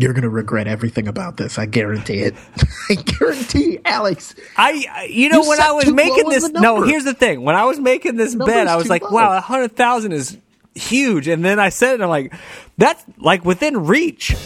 You're going to regret everything about this. I guarantee it. I guarantee, Alex. I, you know, You when I was making this, no, here's the thing. When I was making this bet, I was like, low. wow, a hundred thousand is huge. And then I said it, and I'm like, that's like within reach.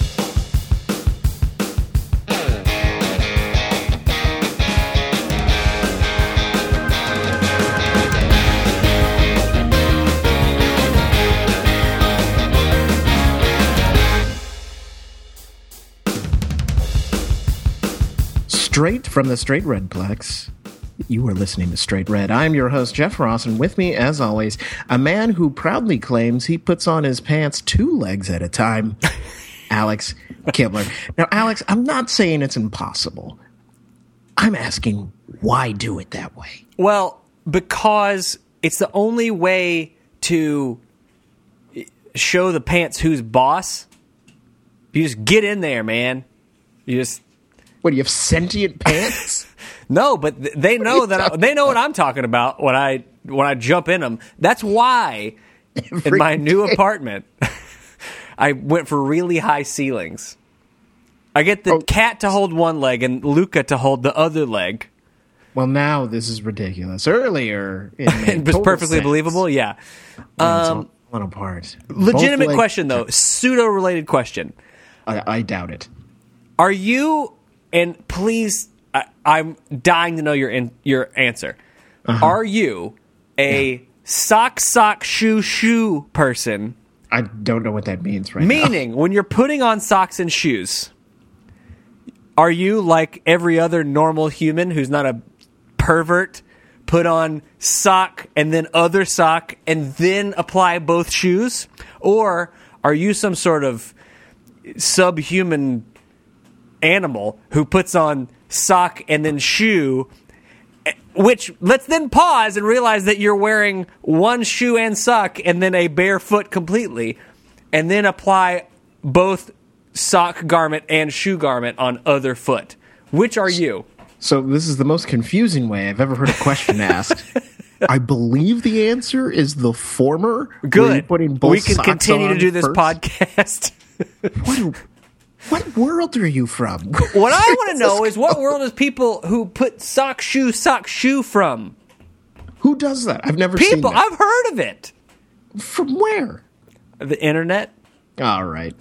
Straight from the Straight Redplex. You are listening to Straight Red. I'm your host, Jeff Ross, and with me, as always, a man who proudly claims he puts on his pants two legs at a time, Alex Kibler. Now, Alex, I'm not saying it's impossible. I'm asking, why do it that way? Well, because it's the only way to show the pants who's boss. You just get in there, man. You just What, do you have sentient pants? no, but th- they know that I, they know what I'm talking about when I when I jump in them. That's why in Every my new apartment I went for really high ceilings. I get the Oh. cat to hold one leg and Luca to hold the other leg. well, now this is ridiculous. Earlier, it, was perfectly sense. believable. Yeah. Um, all falling apart. Legitimate question though, pseudo related question. I, I doubt it. Are you and please I, I'm dying to know your in, your answer. Uh-huh. Are you a sock sock shoe shoe person? I don't know what that means right now. Meaning, when you're putting on socks and shoes, are you like every other normal human who's not a pervert? Put on sock and then other sock and then apply both shoes? Or are you some sort of subhuman animal who puts on sock and then shoe? Which let's then pause and realize that you're wearing one shoe and sock and then a bare foot completely, and then apply both sock garment and shoe garment on other foot. Which are you? So this is the most confusing way I've ever heard a question asked. I believe the answer is the former. Good. putting both we can continue to do this first. podcast. What, what world are you from? what I want to know is what world is people who put sock shoe sock shoe from? Who does that? I've never seen People, that. I've heard of it. From where? The internet. All right.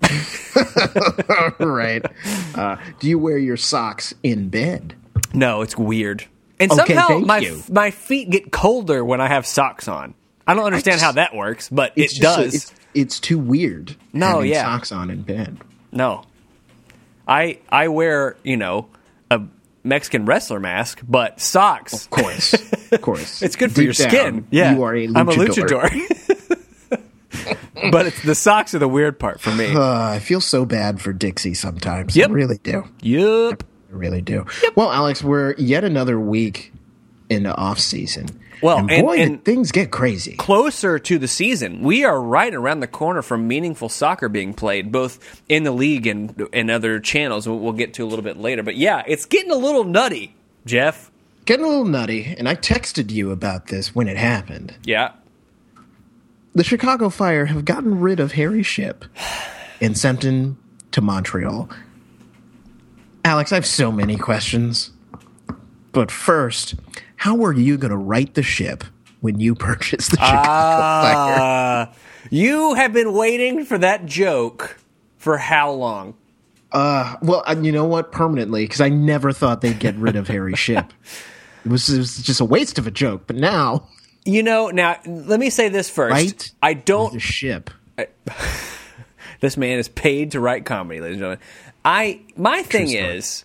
All right. Uh, do you wear your socks in bed? No, it's weird. And Okay, somehow my you. my feet get colder when I have socks on. I don't understand just- how that works, but it It's just so- does. it's, it's too weird. No, yeah. socks on in bed. no, I I wear you know a Mexican wrestler mask, but socks. Of course, of course. It's good for Deep your down, skin. Yeah, you are a luchador. I'm a luchador. but it's the socks are the weird part for me. Uh, I feel so bad for Dixie sometimes. Yep. I really do. Yep. I really do. Well, Alex, we're yet another week into off season. Well, and and- boy, and- did things get crazy. closer to the season. We are right around the corner from meaningful soccer being played, both in the league and and other channels. We'll, we'll get to a little bit later. But yeah, it's getting a little nutty, Jeff. Getting a little nutty, and I texted you about this when it happened. Yeah. The Chicago Fire have gotten rid of Harry Shipp and sent him to Montreal. Alex, I have so many questions. But first, how are you going to right the ship when you purchase the Chicago Fire? Uh, you have been waiting for that joke for how long? Uh, Well, you know what? Permanently, because I never thought they'd get rid of Harry Shipp. It was, it was just a waste of a joke. But now, You know, now let me say this first. right? I don't. ship. This man is paid to write comedy, ladies and gentlemen. I my thing story. is,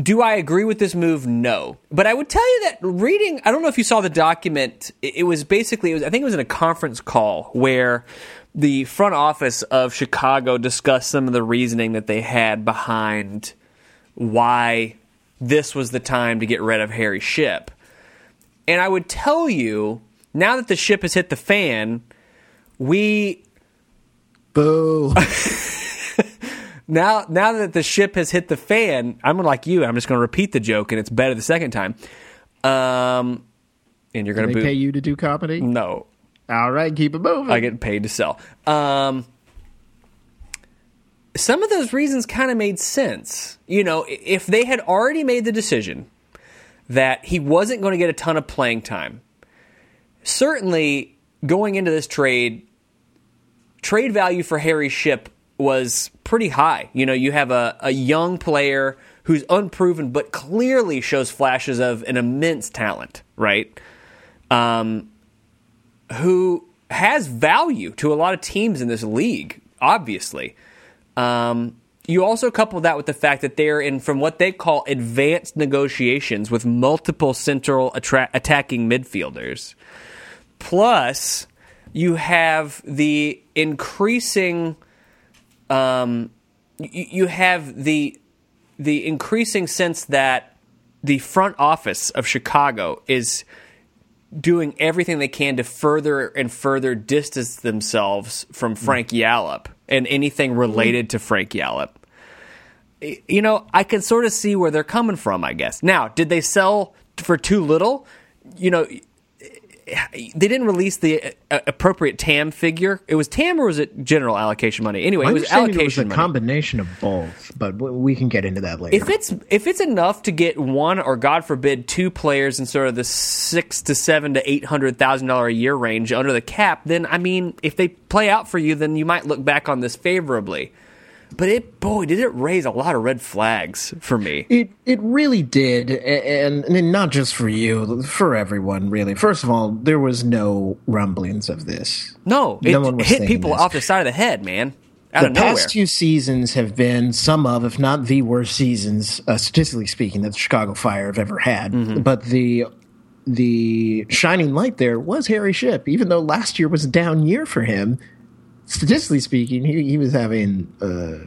do I agree with this move? No, but I would tell you that reading. I don't know if you saw the document. It, was basically. It was, I think it was in a conference call where the front office of Chicago discussed some of the reasoning that they had behind why this was the time to get rid of Harry Shipp. And I would tell you now that the ship has hit the fan, we Boo. now now that the ship has hit the fan, I'm like you. I'm just going to repeat the joke, and it's better the second time. Um, and you're going to pay you to do comedy? No, All right, keep it moving. I get paid to sell. Um, some of those reasons kind of made sense. You know, if they had already made the decision that he wasn't going to get a ton of playing time, certainly going into this trade, trade value for Harry Shipp was pretty high. You know, you have a, a young player who's unproven but clearly shows flashes of an immense talent, right? Um, who has value to a lot of teams in this league, obviously. Um, you also couple that with the fact that they're in from what they call advanced negotiations with multiple central attra- attacking midfielders. Plus, you have the increasing, um, you, you have the the increasing sense that the front office of Chicago is doing everything they can to further and further distance themselves from Frank Yallop and anything related to Frank Yallop. You know, I can sort of see where they're coming from, I guess. Now, did they sell for too little? You know, they didn't release the uh, appropriate TAM figure. It was TAM or was it general allocation money? Anyway, My it was allocation it was a money. combination of both, but we can get into that later. If it's if it's enough to get one or God forbid two players in sort of the six to seven to eight hundred thousand dollar a year range under the cap, then I mean, if they play out for you, then you might look back on this favorably. But it, boy, did it raise a lot of red flags for me. It it really did, and, and not just for you, for everyone, really. First of all, there was no rumblings of this. No, it No was hit people this. off the side of the head, man, out the past two seasons have been some of, if not the worst seasons, uh, statistically speaking, that the Chicago Fire have ever had. Mm-hmm. But the the shining light there was Harry Shipp. Even though last year was a down year for him, statistically speaking, he, he was having uh,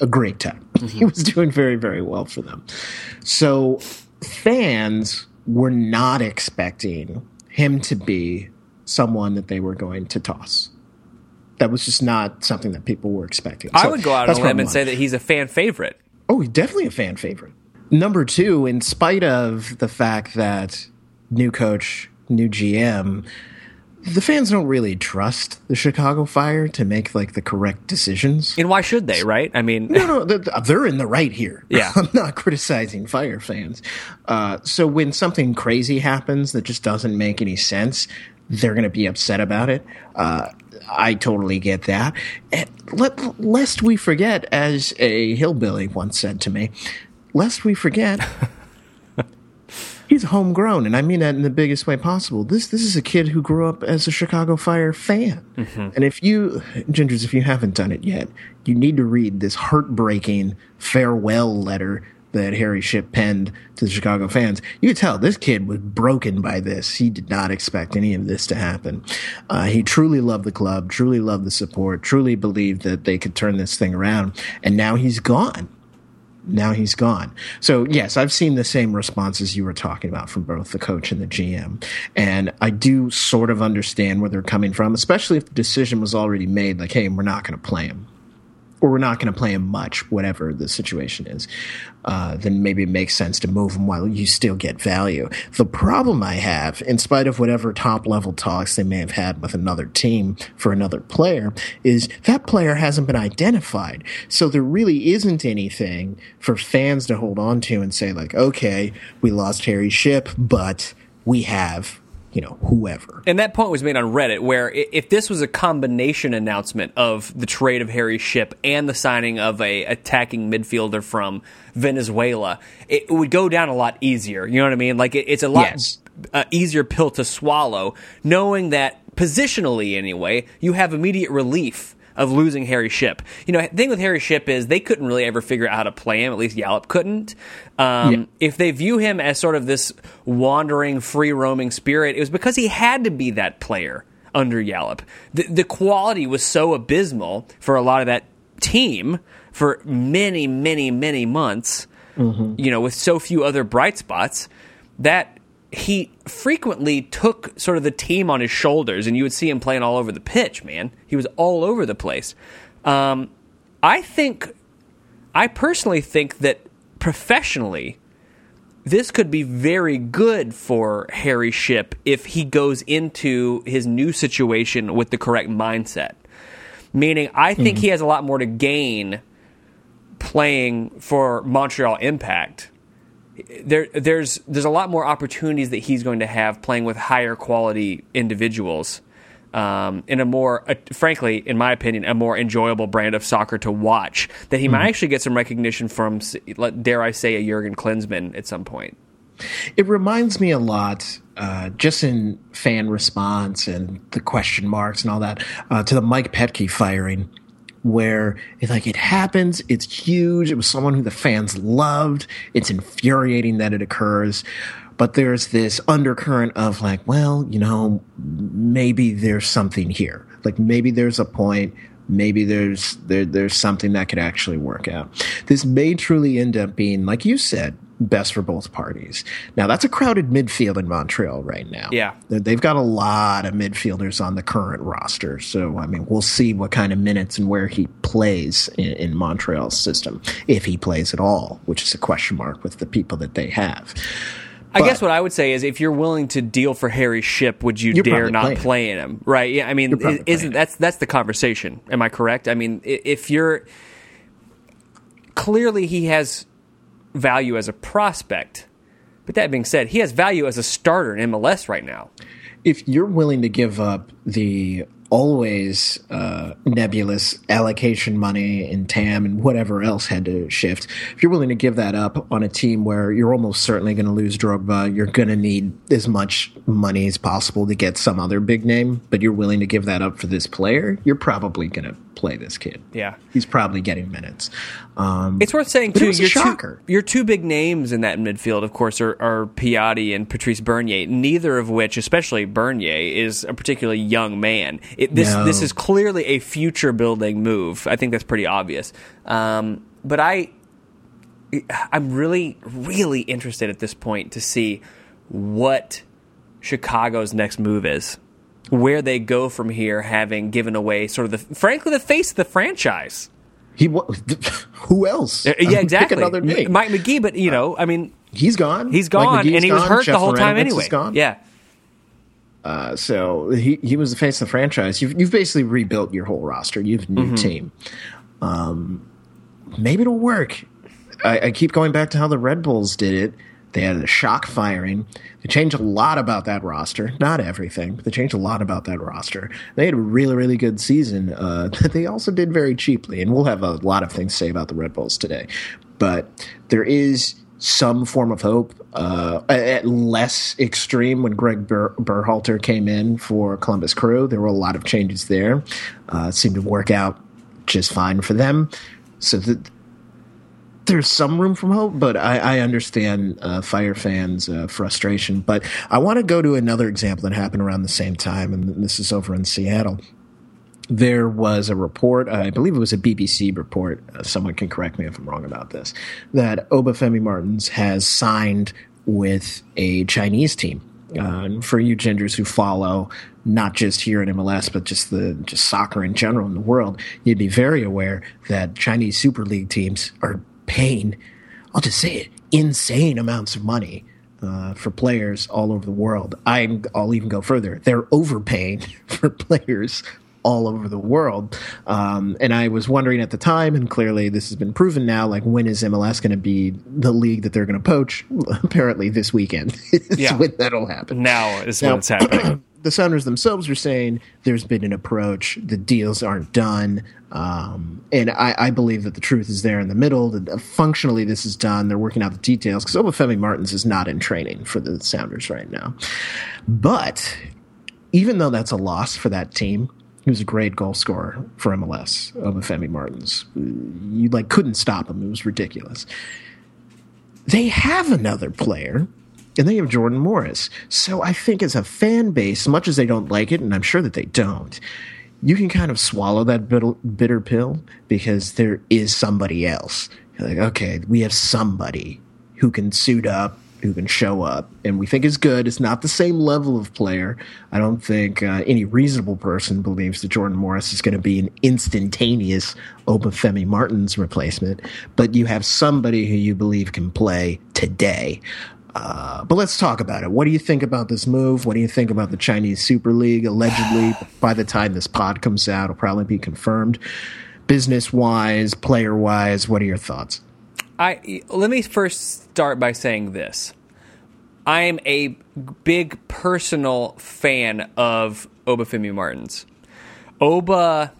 a great time. Mm-hmm. He was doing very, very well for them. So fans were not expecting him to be someone that they were going to toss. That was just not something that people were expecting. I So would go out on a limb and say that he's a fan favorite. Oh, he's definitely a fan favorite. Number two, in spite of the fact that new coach, new GM, the fans don't really trust the Chicago Fire to make like the correct decisions. And why should they, right? I mean, No, no, they're, they're in the right here. Yeah. I'm not criticizing Fire fans. Uh, so when something crazy happens that just doesn't make any sense, they're going to be upset about it. Uh, I totally get that. And let, lest we forget, as a hillbilly once said to me, lest we forget. He's homegrown, and I mean that in the biggest way possible. This this is a kid who grew up as a Chicago Fire fan, and if you, Gingers, if you haven't done it yet, you need to read this heartbreaking farewell letter that Harry Shipp penned to the Chicago fans. You could tell this kid was broken by this. He did not expect any of this to happen. Uh, he truly loved the club, truly loved the support, truly believed that they could turn this thing around, and now he's gone now he's gone. So yes, I've seen the same responses you were talking about from both the coach and the GM. And I do sort of understand where they're coming from, especially if the decision was already made like, hey, we're not going to play him. Or we're not going to play him much, whatever the situation is. Uh, then maybe it makes sense to move him while you still get value. The problem I have, in spite of whatever top level talks they may have had with another team for another player, is that player hasn't been identified. So there really isn't anything for fans to hold on to and say, like, okay, we lost Harry Shipp, but we have, you know, whoever. And that point was made on Reddit, where if this was a combination announcement of the trade of Harry Shipp and the signing of a attacking midfielder from Venezuela, it would go down a lot easier. You know what I mean? Like it, it's a lot Yes. uh, easier pill to swallow, knowing that positionally, anyway, you have immediate relief of losing Harry Shipp. You know, the thing with Harry Shipp is they couldn't really ever figure out how to play him. At least Yallop couldn't. Um, Yeah. If they view him as sort of this wandering, free roaming spirit, it was because he had to be that player under Yallop. The, the quality was so abysmal for a lot of that team for many, many, many months. You know, with so few other bright spots that he frequently took sort of the team on his shoulders, and you would see him playing all over the pitch. Man, he was all over the place. Um, I think, I personally think that professionally, this could be very good for Harry Shipp if he goes into his new situation with the correct mindset. Meaning, I think he has a lot more to gain playing for Montreal Impact, there there's there's a lot more opportunities that he's going to have playing with higher quality individuals. Um, in a more, uh, frankly, in my opinion, a more enjoyable brand of soccer to watch. That he mm might actually get some recognition from, dare I say, a Jurgen Klinsmann at some point. It reminds me a lot, uh, just in fan response and the question marks and all that, uh, to the Mike Petke firing where it's like it happens, it's huge, it was someone who the fans loved, it's infuriating that it occurs. But there's this undercurrent of like, well, you know, maybe there's something here. Like maybe there's a point, maybe there's there, there's something that could actually work out. This may truly end up being, like you said, best for both parties. Now that's a crowded midfield in Montreal right now. Yeah, they've got a lot of midfielders on the current roster. So I mean, we'll see what kind of minutes and where he plays in, in Montreal's system, if he plays at all, which is a question mark with the people that they have. I guess what I would say is, if you're willing to deal for Harry Shipp, would you dare not play in him? Right? Yeah. I mean, isn't that's that's the conversation? Am I correct? I mean, if you're clearly he has value as a prospect. But that being said, he has value as a starter in MLS right now. If you're willing to give up the always uh, nebulous allocation money in TAM and whatever else had to shift. If you're willing to give that up on a team where you're almost certainly going to lose Drogba, you're going to need as much money as possible to get some other big name, but you're willing to give that up for this player, you're probably going to play this kid. Yeah, he's probably getting minutes. Um, it's worth saying too. Your two, your two big names in that midfield, of course, are, are Piatti and Patrice Bernier. Neither of which, especially Bernier, is a particularly young man. It, this no. this is clearly a future building move. I think that's pretty obvious. Um, but I, I'm really really interested at this point to see what Chicago's next move is where they go from here, having given away sort of the frankly the face of the franchise. He who else? Uh, yeah, exactly. another name. Mike McGee, but you know, I mean, he's gone. He's gone, and he was hurt Jeff the whole time anyway. Gone. Yeah. Uh, so he he was the face of the franchise. You've you've basically rebuilt your whole roster. You have a new mm-hmm. team. Um, maybe it'll work. I, I keep going back to how the Red Bulls did it. They had a shock firing. They changed a lot about that roster. Not everything, but they changed a lot about that roster. They had a really, really good season uh, that they also did very cheaply. And we'll have a lot of things to say about the Red Bulls today. But there is some form of hope, uh, at less extreme when Greg Ber- Berhalter came in for Columbus Crew. There were a lot of changes there. Uh, seemed to work out just fine for them. So the, there's some room for hope, but I, I understand uh, Fire fans' uh, frustration. But I want to go to another example that happened around the same time, and this is over in Seattle. There was a report, I believe it was a BBC report, uh, someone can correct me if I'm wrong about this, that Obafemi Martins has signed with a Chinese team. Uh, for you gingers who follow not just here in MLS, but just the just soccer in general in the world, you'd be very aware that Chinese Super League teams are paying, I'll just say it, insane amounts of money uh, for players all over the world. i will even go further. They're overpaying for players all over the world. Um, and I was wondering at the time, and clearly this has been proven now, like when is MLS going to be the league that they're going to poach? Apparently this weekend is yeah. when that'll happen. Now is now, when it's happening. the Sounders themselves are saying there's been an approach, the deals aren't done. Um, and I, I, believe that the truth is there in the middle. That uh, functionally this is done. They're working out the details because Obafemi Martins is not in training for the Sounders right now. But even though that's a loss for that team, he was a great goal scorer for MLS, Obafemi uh, Martins. You like couldn't stop him. It was ridiculous. They have another player and they have Jordan Morris. So I think as a fan base, much as they don't like it, and I'm sure that they don't, you can kind of swallow that bitter, bitter pill because there is somebody else. You're like, okay, we have somebody who can suit up, who can show up, and we think is good. It's not the same level of player. I don't think uh, any reasonable person believes that Jordan Morris is going to be an instantaneous Obafemi Martins replacement, but you have somebody who you believe can play today. Uh, but let's talk about it. What do you think about this move? What do you think about the Chinese Super League? Allegedly, by the time this pod comes out, it'll probably be confirmed. business wise, player wise? What are your thoughts? I let me first start by saying this. I am a big personal fan of Obafemi Martins. Oba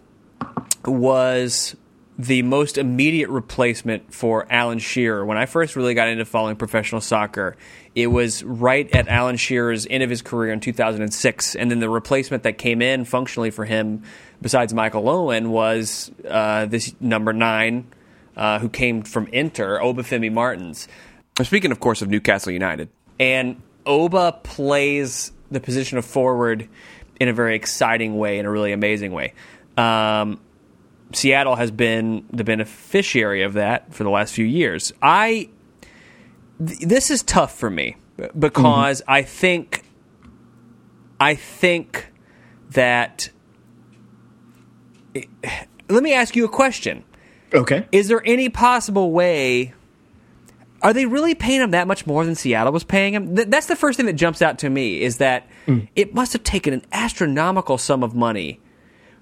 was the most immediate replacement for Alan Shearer. When I first really got into following professional soccer, it was right at Alan Shearer's end of his career in 2006. And then the replacement that came in functionally for him, besides Michael Owen, was uh, this number nine uh, who came from Inter, Obafemi Martins. I'm speaking, of course, of Newcastle United. And Oba plays the position of forward in a very exciting way, in a really amazing way. Um, Seattle has been the beneficiary of that for the last few years. I th- this is tough for me because mm-hmm. I think I think that let me ask you a question. Okay. Is there any possible way are they really paying him that much more than Seattle was paying him? Th- that's the first thing that jumps out to me is that mm. it must have taken an astronomical sum of money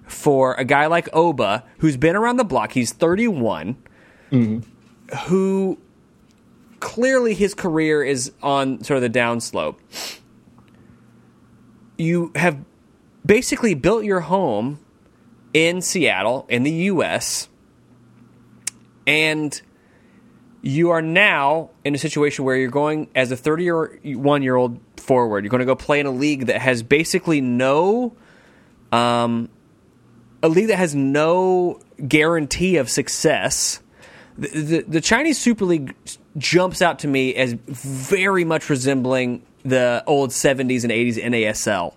for a guy like Oba, who's been around the block. He's 31, mm-hmm. who clearly his career is on sort of the downslope. You have basically built your home in Seattle, in the U.S., and you are now in a situation where you're going as a 31 year old forward. You're going to go play in a league that has basically no um, a league that has no guarantee of success. The, the, the, Chinese Super League jumps out to me as very much resembling the old 70s and 80s NASL,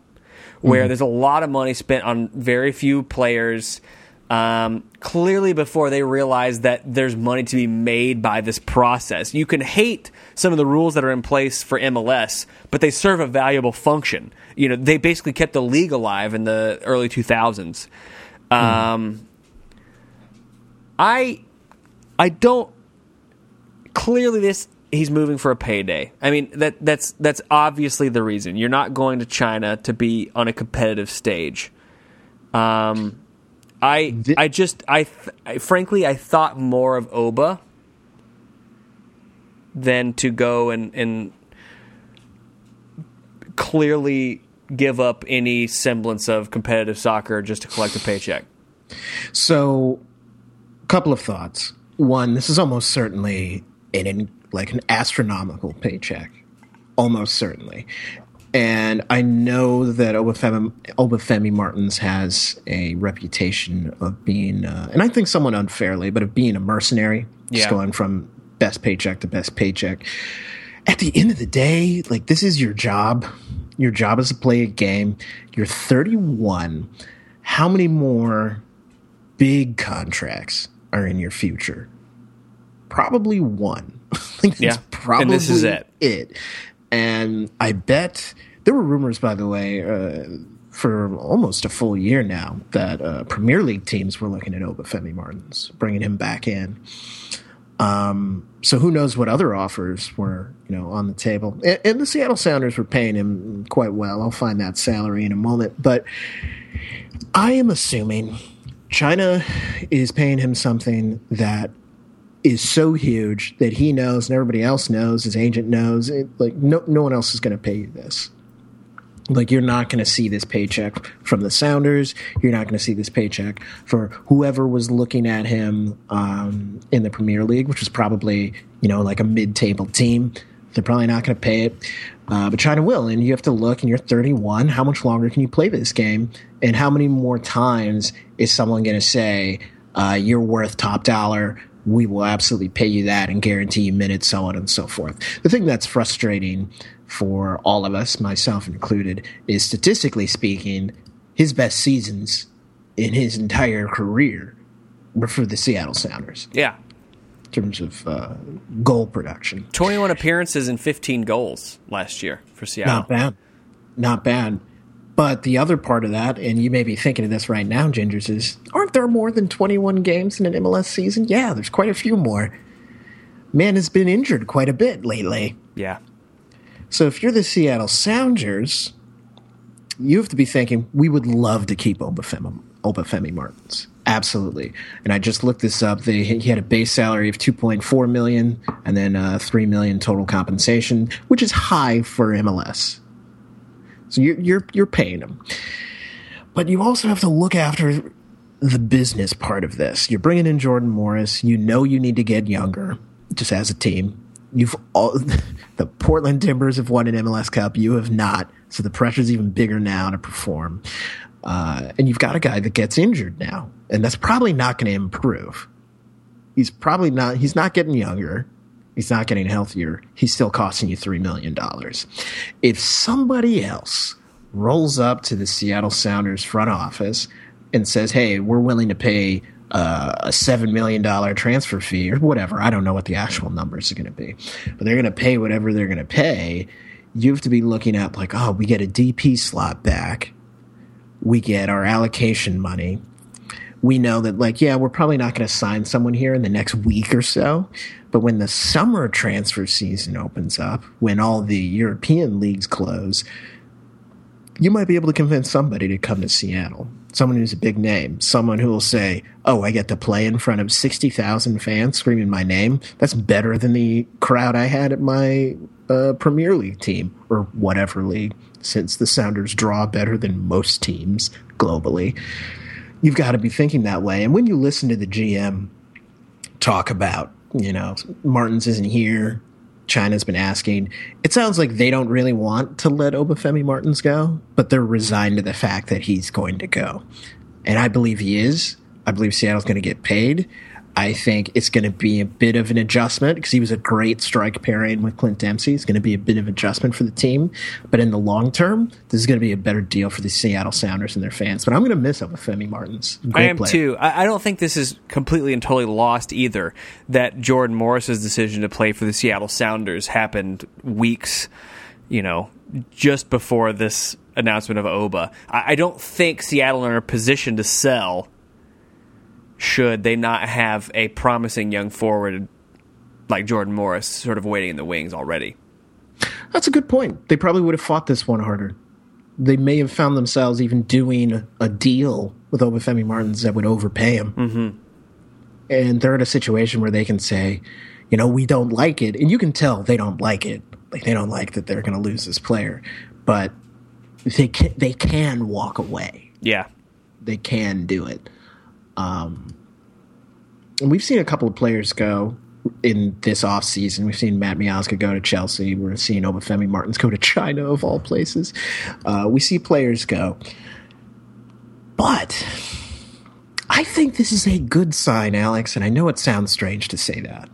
where mm-hmm. there's a lot of money spent on very few players. Um, clearly, before they realize that there's money to be made by this process, you can hate some of the rules that are in place for MLS, but they serve a valuable function. You know, they basically kept the league alive in the early 2000s. Um, I I don't clearly this he's moving for a payday. I mean that that's that's obviously the reason. You're not going to China to be on a competitive stage. Um, I I just I, I frankly I thought more of Oba than to go and and clearly give up any semblance of competitive soccer just to collect a paycheck. So, a couple of thoughts. One, this is almost certainly an like an astronomical paycheck, almost certainly. And I know that Obafemi, Obafemi Martins has a reputation of being, uh, and I think somewhat unfairly, but of being a mercenary, yeah. just going from best paycheck to best paycheck. At the end of the day, like this is your job your job is to play a game. You're 31. How many more big contracts are in your future? Probably one. like yeah, probably and this is it. It. And I bet there were rumors, by the way, uh, for almost a full year now that uh, Premier League teams were looking at Obafemi Martins, bringing him back in. Um, so who knows what other offers were, you know, on the table. And, and, the Seattle Sounders were paying him quite well. I'll find that salary in a moment, but I am assuming China is paying him something that is so huge that he knows and everybody else knows, his agent knows, it, like no no one else is going to pay you this. Like you're not going to see this paycheck from the Sounders. You're not going to see this paycheck for whoever was looking at him um, in the Premier League, which was probably you know like a mid-table team. They're probably not going to pay it, uh, but China will. And you have to look. And you're 31. How much longer can you play this game? And how many more times is someone going to say uh, you're worth top dollar? We will absolutely pay you that and guarantee you minutes, so on and so forth. The thing that's frustrating for all of us, myself included, is statistically speaking, his best seasons in his entire career were for the Seattle Sounders. Yeah. In terms of uh, goal production 21 appearances and 15 goals last year for Seattle. Not bad. Not bad. But the other part of that, and you may be thinking of this right now, Gingers, is aren't there more than 21 games in an MLS season? Yeah, there's quite a few more. Man has been injured quite a bit lately. Yeah. So if you're the Seattle Sounders, you have to be thinking, we would love to keep Obafemi, Obafemi Martins. Absolutely. And I just looked this up. They, he had a base salary of 2.4 million and then uh, 3 million total compensation, which is high for MLS. So you're you're you're paying them, But you also have to look after the business part of this. You're bringing in Jordan Morris. You know you need to get younger just as a team. You've all the Portland Timbers have won an MLS Cup. You have not. So the pressure's even bigger now to perform. Uh, and you've got a guy that gets injured now, and that's probably not going to improve. He's probably not. He's not getting younger. He's not getting healthier. He's still costing you three million dollars. If somebody else rolls up to the Seattle Sounders front office and says, "Hey, we're willing to pay uh, a seven million dollar transfer fee or whatever," I don't know what the actual numbers are going to be, but they're going to pay whatever they're going to pay. You have to be looking at like, oh, we get a DP slot back we get our allocation money, we know that, like, yeah, we're probably not going to sign someone here in the next week or so. But when the summer transfer season opens up, when all the European leagues close, you might be able to convince somebody to come to Seattle. Someone who's a big name. Someone who will say, Oh, I get to play in front of 60,000 fans screaming my name. That's better than the crowd I had at my uh, Premier League team or whatever league since the Sounders draw better than most teams globally. You've got to be thinking that way. And when you listen to the GM talk about, you know, Martins isn't here, China's been asking, it sounds like they don't really want to let Obafemi Martins go, but they're resigned to the fact that he's going to go. And I believe he is. I believe Seattle's going to get paid. I think it's going to be a bit of an adjustment because he was a great strike pairing with Clint Dempsey. It's going to be a bit of adjustment for the team, but in the long term, this is going to be a better deal for the Seattle Sounders and their fans. But I'm going to miss Femi Martins. Great I am player. too. I, don't think this is completely and totally lost either. That Jordan Morris's decision to play for the Seattle Sounders happened weeks, you know, just before this announcement of Oba. I don't think Seattle are in a position to sell should they not have a promising young forward like Jordan Morris sort of waiting in the wings already. That's a good point. They probably would have fought this one harder. They may have found themselves even doing a deal with Obafemi Martins that would overpay him. Mm-hmm. And they're in a situation where they can say, you know, we don't like it. And you can tell they don't like it. Like they don't like that they're going to lose this player. But they can, they can walk away. Yeah. They can do it. Um, and we've seen a couple of players go in this off season. We've seen Matt Miazga go to Chelsea. We're seeing Obafemi Martins go to China, of all places. Uh, we see players go. But I think this is a good sign, Alex, and I know it sounds strange to say that.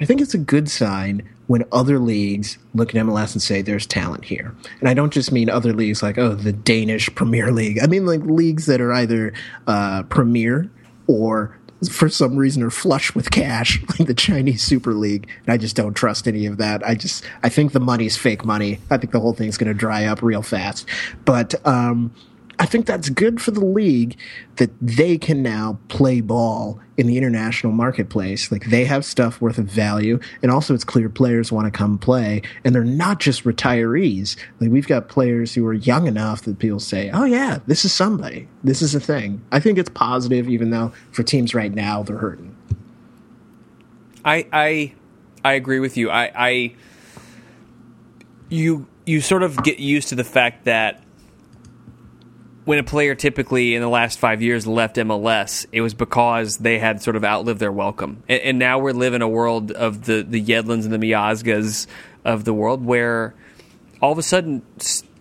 I think it's a good sign when other leagues look at MLS and say there's talent here. And I don't just mean other leagues like, oh, the Danish Premier League. I mean like leagues that are either uh, premier or for some reason are flush with cash, like the Chinese Super League. And I just don't trust any of that. I just I think the money's fake money. I think the whole thing's going to dry up real fast. But um, I think that's good for the league that they can now play ball in the international marketplace. Like they have stuff worth of value, and also it's clear players want to come play, and they're not just retirees. Like we've got players who are young enough that people say, "Oh yeah, this is somebody. This is a thing." I think it's positive, even though for teams right now they're hurting. I I I agree with you. I I you you sort of get used to the fact that when a player typically in the last five years left MLS, it was because they had sort of outlived their welcome. And, and now we're living a world of the, the Yedlins and the Miazgas of the world where all of a sudden,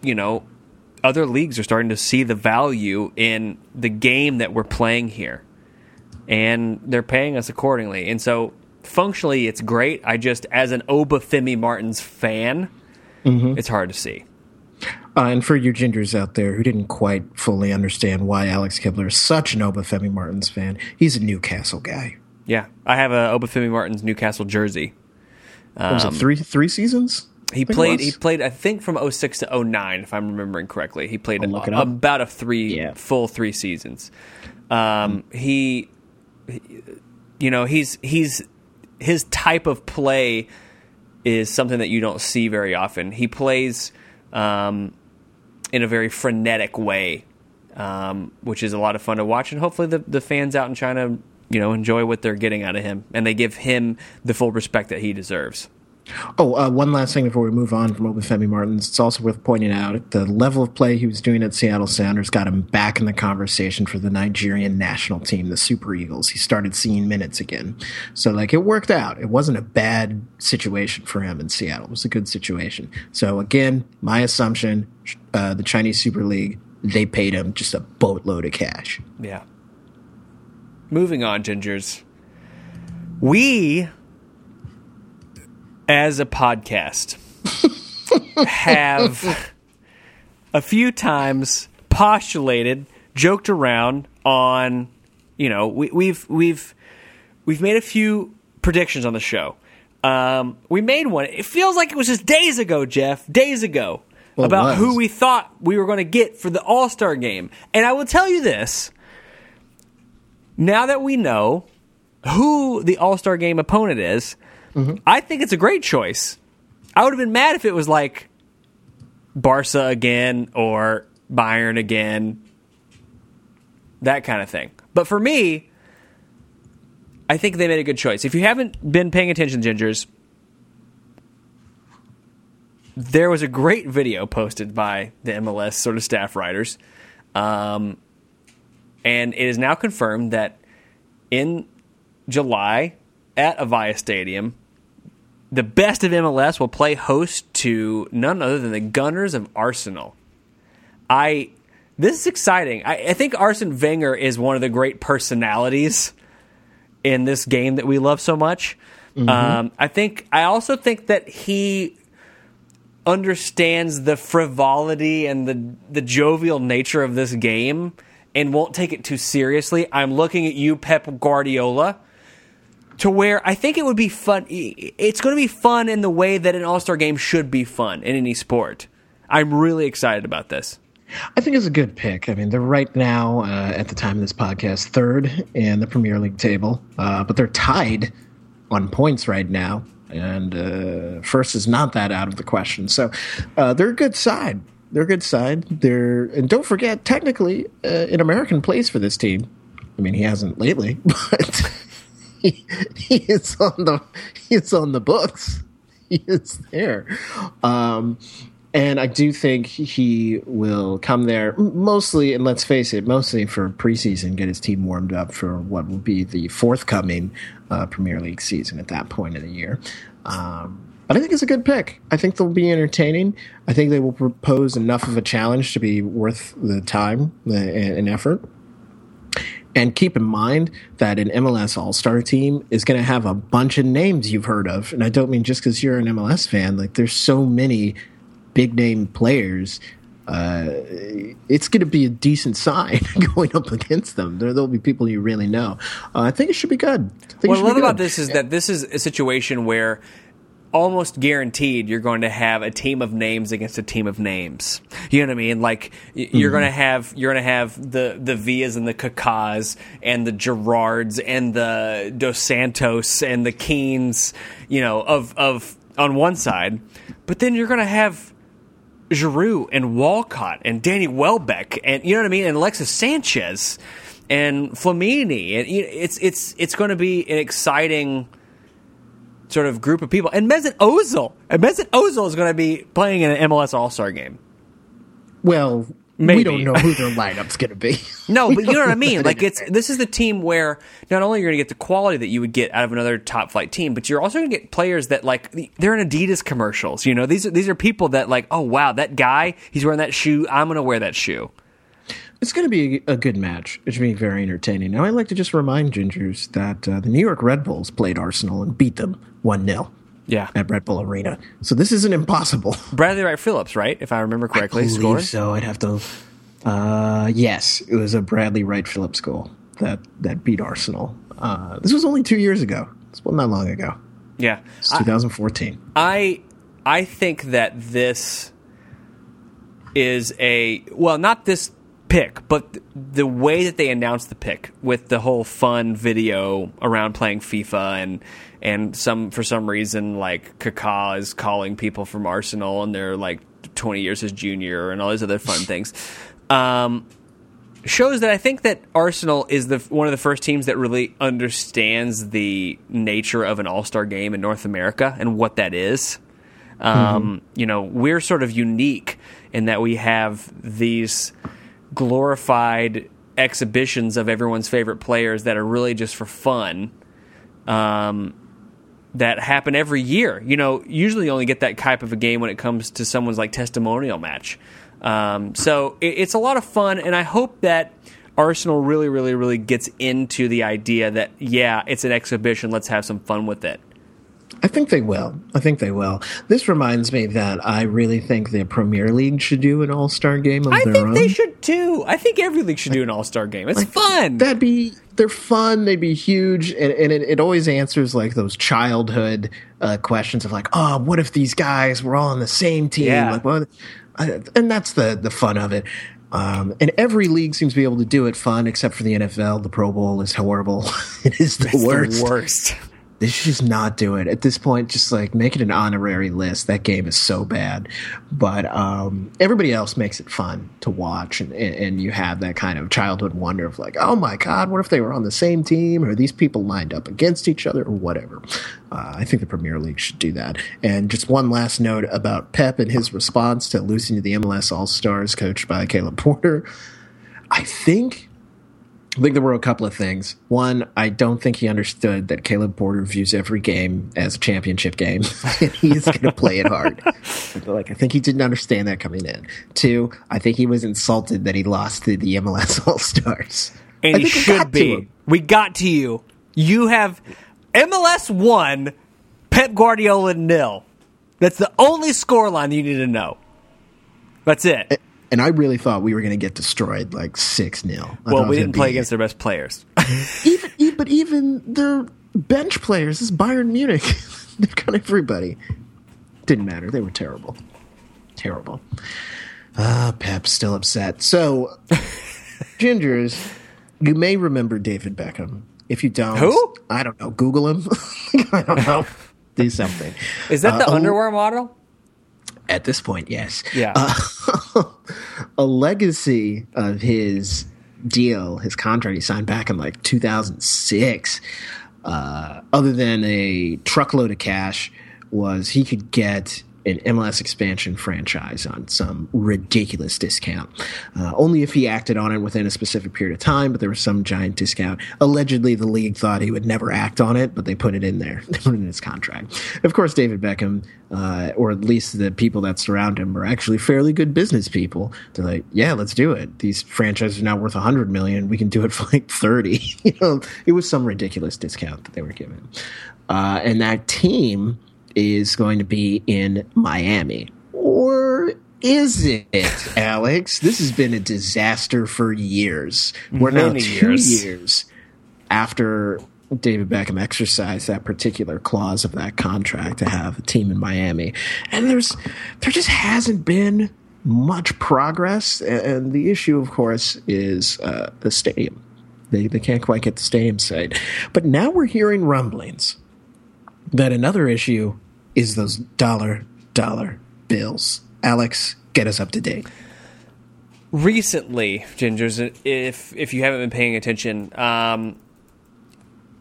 you know, other leagues are starting to see the value in the game that we're playing here. And they're paying us accordingly. And so functionally, it's great. I just, as an Oba Obafemi Martins fan, mm-hmm. it's hard to see. Uh, and for you gingers out there who didn't quite fully understand why Alex Kibler is such an Obafemi Martins fan, he's a Newcastle guy. Yeah, I have a Obafemi Martins Newcastle jersey. Um, was it three three seasons? He played. He played. I think from 06 to 09, if I'm remembering correctly. He played a, about a three yeah. full three seasons. Um, he, you know, he's he's his type of play is something that you don't see very often. He plays um, in a very frenetic way. um, which is a lot of fun to watch. And hopefully, the, the fans out in China, you know, enjoy what they're getting out of him, and they give him the full respect that he deserves. Oh, uh, one last thing before we move on from Obafemi Martins. It's also worth pointing out the level of play he was doing at Seattle Sounders got him back in the conversation for the Nigerian national team, the Super Eagles. He started seeing minutes again. So, like, it worked out. It wasn't a bad situation for him in Seattle. It was a good situation. So, again, my assumption uh, the Chinese Super League, they paid him just a boatload of cash. Yeah. Moving on, Gingers. We as a podcast have a few times postulated, joked around on, you know, we, we've we've we've made a few predictions on the show. Um, we made one. It feels like it was just days ago, Jeff. Days ago. Well, about who we thought we were going to get for the All Star game. And I will tell you this now that we know who the All Star game opponent is, Mm-hmm. I think it's a great choice. I would have been mad if it was like Barca again or Bayern again, that kind of thing. But for me, I think they made a good choice. If you haven't been paying attention, Gingers, there was a great video posted by the MLS sort of staff writers. Um, and it is now confirmed that in July at Avaya Stadium, the best of MLS will play host to none other than the Gunners of Arsenal. I this is exciting. I, I think Arsene Wenger is one of the great personalities in this game that we love so much. Mm-hmm. Um, I think I also think that he understands the frivolity and the the jovial nature of this game and won't take it too seriously. I'm looking at you, Pep Guardiola to where I think it would be fun. It's going to be fun in the way that an All Star game should be fun in any sport. I'm really excited about this. I think it's a good pick. I mean, they're right now, uh, at the time of this podcast, third in the Premier League table, uh, but they're tied on points right now. And uh, first is not that out of the question. So uh, they're a good side. They're a good side. They're and don't forget, technically, uh, an American plays for this team. I mean, he hasn't lately, but he, he is on the he is on the books. He is there. Um, and I do think he will come there mostly, and let's face it, mostly for preseason, get his team warmed up for what will be the forthcoming uh, Premier League season at that point of the year. Um, but I think it's a good pick. I think they'll be entertaining. I think they will propose enough of a challenge to be worth the time and effort. And keep in mind that an MLS All Star team is going to have a bunch of names you've heard of. And I don't mean just because you're an MLS fan. Like, there's so many big name players. Uh, it's going to be a decent side going up against them. There, will be people you really know. Uh, I think it should be good. What I love about this is that this is a situation where almost guaranteed you're going to have a team of names against a team of names. You know what I mean? Like you're mm-hmm. going to have you're going to have the the Villas and the Kakas and the Gerards and the Dos Santos and the Keanes, you know, of of on one side, but then you're going to have Giroud and Walcott and Danny Welbeck and you know what I mean and Alexis Sanchez and Flamini and it's it's it's going to be an exciting sort of group of people. And Mesut Ozil, and Mesut Ozil is going to be playing in an MLS All Star game. Well, Maybe. we don't know who their lineup's going to be. no, but you know what I mean. Like it's this is the team where not only you're going to get the quality that you would get out of another top flight team, but you're also going to get players that like they're in Adidas commercials. You know, these are these are people that like, oh wow, that guy, he's wearing that shoe. I'm going to wear that shoe. It's going to be a good match. It should be very entertaining. Now, I'd like to just remind Gingers that uh, the New York Red Bulls played Arsenal and beat them 1 0. Yeah. At Red Bull Arena. So this isn't impossible. Bradley Wright Phillips, right? If I remember correctly, I scored. So I'd have to. Uh, yes, it was a Bradley Wright Phillips goal that, that beat Arsenal. Uh, this was only two years ago. It's not long ago. Yeah. It's 2014. I, I think that this is a. Well, not this pick, but the way that they announced the pick with the whole fun video around playing FIFA and and some for some reason like Kaká is calling people from Arsenal and they're like 20 years his junior and all these other fun things. Um, shows that I think that Arsenal is the one of the first teams that really understands the nature of an All Star game in North America and what that is. Um, You know, we're sort of unique in that we have these glorified exhibitions of everyone's favorite players that are really just for fun. Um, that happen every year. You know, usually you only get that type of a game when it comes to someone's like testimonial match. Um, so it, it's a lot of fun, and I hope that Arsenal really, really, really gets into the idea that yeah, it's an exhibition. Let's have some fun with it. I think they will. I think they will. This reminds me that I really think the Premier League should do an All Star game of I their think own. they should too. I think every league should do an All Star game. It's fun. That'd be they're fun. They'd be huge, and, and it, it always answers like those childhood uh, questions of like, oh, what if these guys were all on the same team? Yeah. Like, what? I, and that's the the fun of it. Um, and every league seems to be able to do it fun, except for the NFL. The Pro Bowl is horrible. it is the It's worst. the worst. They should just not do it at this point. Just like make it an honorary list. That game is so bad, but um, everybody else makes it fun to watch, and, and you have that kind of childhood wonder of like, oh my god, what if they were on the same team, or these people lined up against each other, or whatever. Uh, I think the Premier League should do that. And just one last note about Pep and his response to losing to the MLS All Stars, coached by Caleb Porter. I think I think there were a couple of things. One, I don't think he understood that Caleb Porter views every game as a championship game, and he's going to play it hard. like I think he didn't understand that coming in. Two, I think he was insulted that he lost to the MLS All Stars. And I he it should be. We got to you. You have MLS one, Pep Guardiola nil. That's the only scoreline you need to know. That's it. And I really thought we were going to get destroyed like six 0 Well, we didn't play against their best players. even, e- but even their bench players, this is Bayern Munich. They've got everybody. Didn't matter. They were terrible. Terrible. Ah, Pep's still upset. So, Gingers, you may remember David Beckham. If you don't, Who? I don't know. Google him. I don't know. Do something. Is that the Uh, a- underwear model? At this point, yes. Yeah. Uh, a legacy of his deal, his contract he signed back in like 2006, uh, other than a truckload of cash, was he could get an MLS expansion franchise on some ridiculous discount. Uh, only if he acted on it within a specific period of time, but there was some giant discount. Allegedly, the league thought he would never act on it, but they put it in there. They put it in his contract. Of course, David Beckham, uh, or at least the people that surround him, are actually fairly good business people. They're like, yeah, let's do it. These franchises are now worth 100 million. We can do it for like 30. you know, it was some ridiculous discount that they were given. Uh, and that team is going to be in Miami. Or is it, Alex? This has been a disaster for years. We're now two years. years after David Beckham exercised that particular clause of that contract to have a team in Miami. And there's there just hasn't been much progress. And the issue, of course, is uh, the stadium. They, they can't quite get the stadium site. But now we're hearing rumblings that another issue is those dollar dollar bills. Alex, get us up to date. recently, Gingers, if if you haven't been paying attention, um,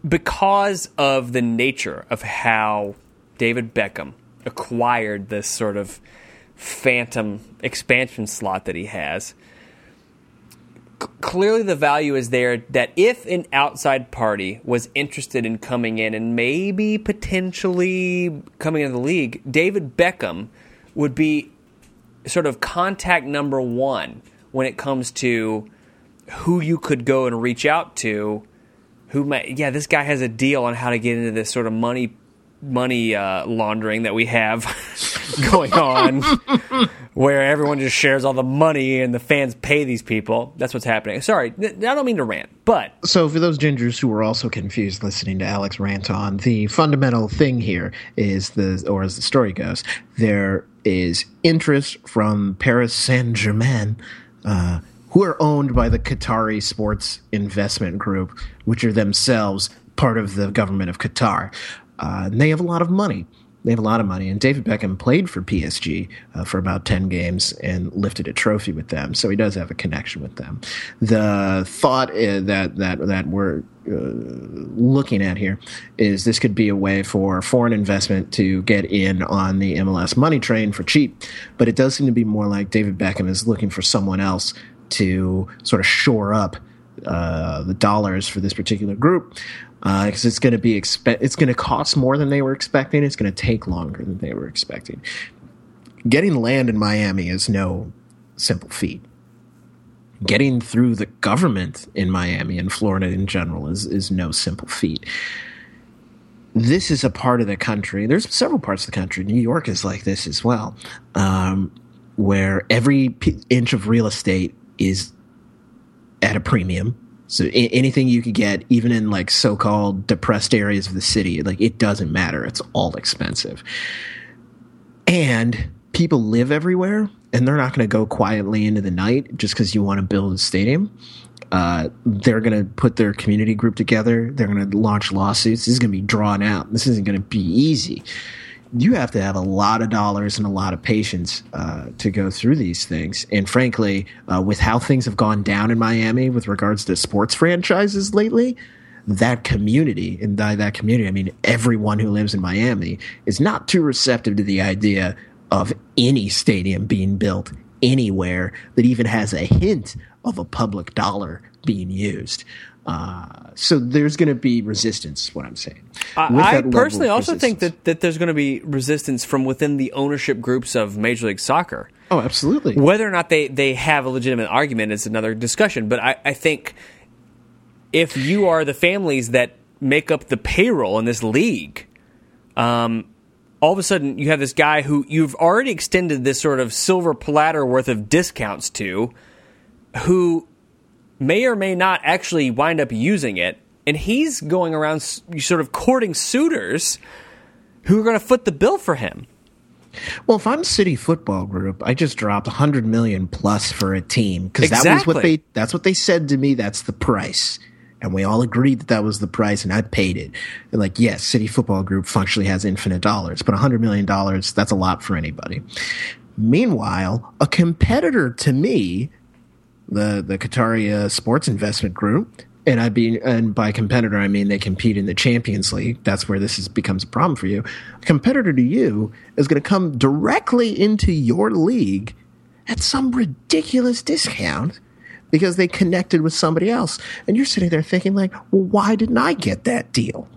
because of the nature of how David Beckham acquired this sort of phantom expansion slot that he has, clearly the value is there that if an outside party was interested in coming in and maybe potentially coming into the league, David Beckham would be sort of contact number one when it comes to who you could go and reach out to who might yeah this guy has a deal on how to get into this sort of money money uh, laundering that we have going on where everyone just shares all the money and the fans pay these people that's what's happening sorry i don't mean to rant but So, for those gingers who were also confused listening to Alex rant on, the fundamental thing here is the, or as the story goes, there is interest from Paris Saint Germain, uh, who are owned by the Qatari Sports Investment Group, which are themselves part of the government of Qatar. Uh, and they have a lot of money. They have a lot of money, and David Beckham played for PSG uh, for about ten games and lifted a trophy with them, so he does have a connection with them. The thought uh, that that that we're uh, looking at here is this could be a way for foreign investment to get in on the MLS money train for cheap, but it does seem to be more like David Beckham is looking for someone else to sort of shore up uh, the dollars for this particular group because uh, it's going to be expe- it's going to cost more than they were expecting. It's going to take longer than they were expecting. Getting land in Miami is no simple feat. Getting through the government in Miami and Florida in general is is no simple feat. This is a part of the country. There's several parts of the country. New York is like this as well, um, where every inch of real estate is at a premium so anything you could get, even in like so-called depressed areas of the city, like it doesn't matter. It's all expensive. And people live everywhere and they're not going to go quietly into the night just because you want to build a stadium. Uh, they're going to put their community group together. They're going to launch lawsuits. This is going to be drawn out. This isn't going to be easy you have to have a lot of dollars and a lot of patience uh, to go through these things. And frankly, uh, with how things have gone down in Miami with regards to sports franchises lately, that community, and by that community, I mean everyone who lives in Miami, is not too receptive to the idea of any stadium being built anywhere that even has a hint of a public dollar being used. Uh, so there's going to be resistance. What I'm saying. I, I personally also think that that there's going to be resistance from within the ownership groups of Major League Soccer. Oh, absolutely. Whether or not they they have a legitimate argument is another discussion. But I, I think if you are the families that make up the payroll in this league, um, all of a sudden you have this guy who you've already extended this sort of silver platter worth of discounts to, who may or may not actually wind up using it. And he's going around sort of courting suitors who are going to foot the bill for him. Well, if I'm City Football Group, I just dropped 100 million plus for a team because exactly. that was what they that's what they said to me. That's the price, and we all agreed that that was the price, and I paid it. And like, yes, City Football Group functionally has infinite dollars, but 100 million dollars that's a lot for anybody. Meanwhile, a competitor to me the the Qataria uh, Sports Investment Group, and I be and by competitor I mean they compete in the Champions League. That's where this is, becomes a problem for you. A competitor to you is going to come directly into your league at some ridiculous discount because they connected with somebody else, and you're sitting there thinking like, well, why didn't I get that deal?